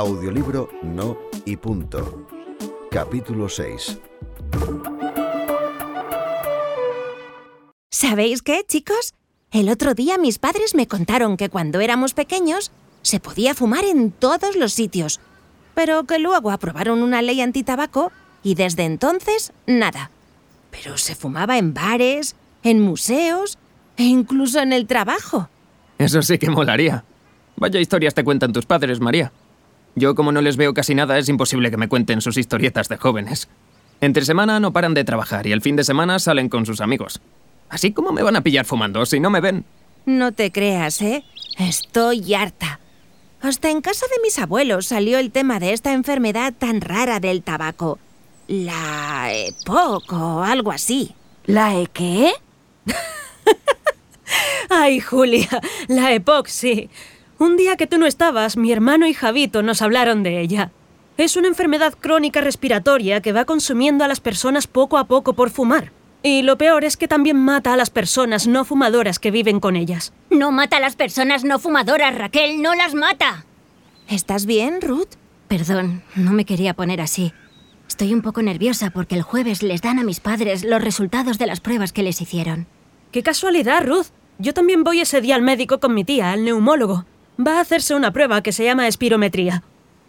Audiolibro No y Punto. Capítulo 6. ¿Sabéis qué, chicos? El otro día mis padres me contaron que cuando éramos pequeños se podía fumar en todos los sitios, pero que luego aprobaron una ley antitabaco y desde entonces nada. Pero se fumaba en bares, en museos e incluso en el trabajo. Eso sí que molaría. Vaya historias te cuentan tus padres, María. Yo como no les veo casi nada, es imposible que me cuenten sus historietas de jóvenes. Entre semana no paran de trabajar y el fin de semana salen con sus amigos. Así como me van a pillar fumando si no me ven. No te creas, ¿eh? Estoy harta. Hasta en casa de mis abuelos salió el tema de esta enfermedad tan rara del tabaco. La EPOC o algo así. ¿La E qué? Ay, Julia, la EPOC, sí. Un día que tú no estabas, mi hermano y Javito nos hablaron de ella. Es una enfermedad crónica respiratoria que va consumiendo a las personas poco a poco por fumar. Y lo peor es que también mata a las personas no fumadoras que viven con ellas. No mata a las personas no fumadoras, Raquel, no las mata. ¿Estás bien, Ruth? Perdón, no me quería poner así. Estoy un poco nerviosa porque el jueves les dan a mis padres los resultados de las pruebas que les hicieron. ¡Qué casualidad, Ruth! Yo también voy ese día al médico con mi tía, al neumólogo. Va a hacerse una prueba que se llama espirometría.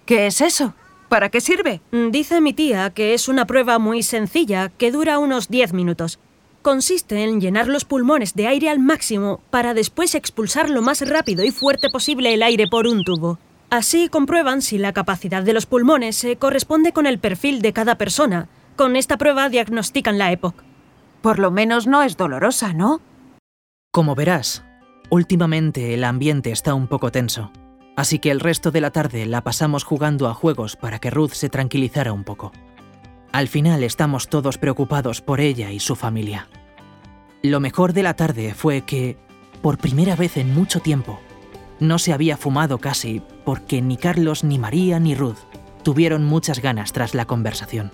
¿Qué es eso? ¿Para qué sirve? Mm, Dice mi tía que es una prueba muy sencilla que dura unos 10 minutos. Consiste en llenar los pulmones de aire al máximo para después expulsar lo más rápido y fuerte posible el aire por un tubo. Así comprueban si la capacidad de los pulmones se corresponde con el perfil de cada persona. Con esta prueba diagnostican la EPOC. Por lo menos no es dolorosa, ¿no? Como verás, últimamente el ambiente está un poco tenso, así que el resto de la tarde la pasamos jugando a juegos para que Ruth se tranquilizara un poco. Al final estamos todos preocupados por ella y su familia. Lo mejor de la tarde fue que, por primera vez en mucho tiempo, no se había fumado casi porque ni Carlos, ni María, ni Ruth tuvieron muchas ganas tras la conversación.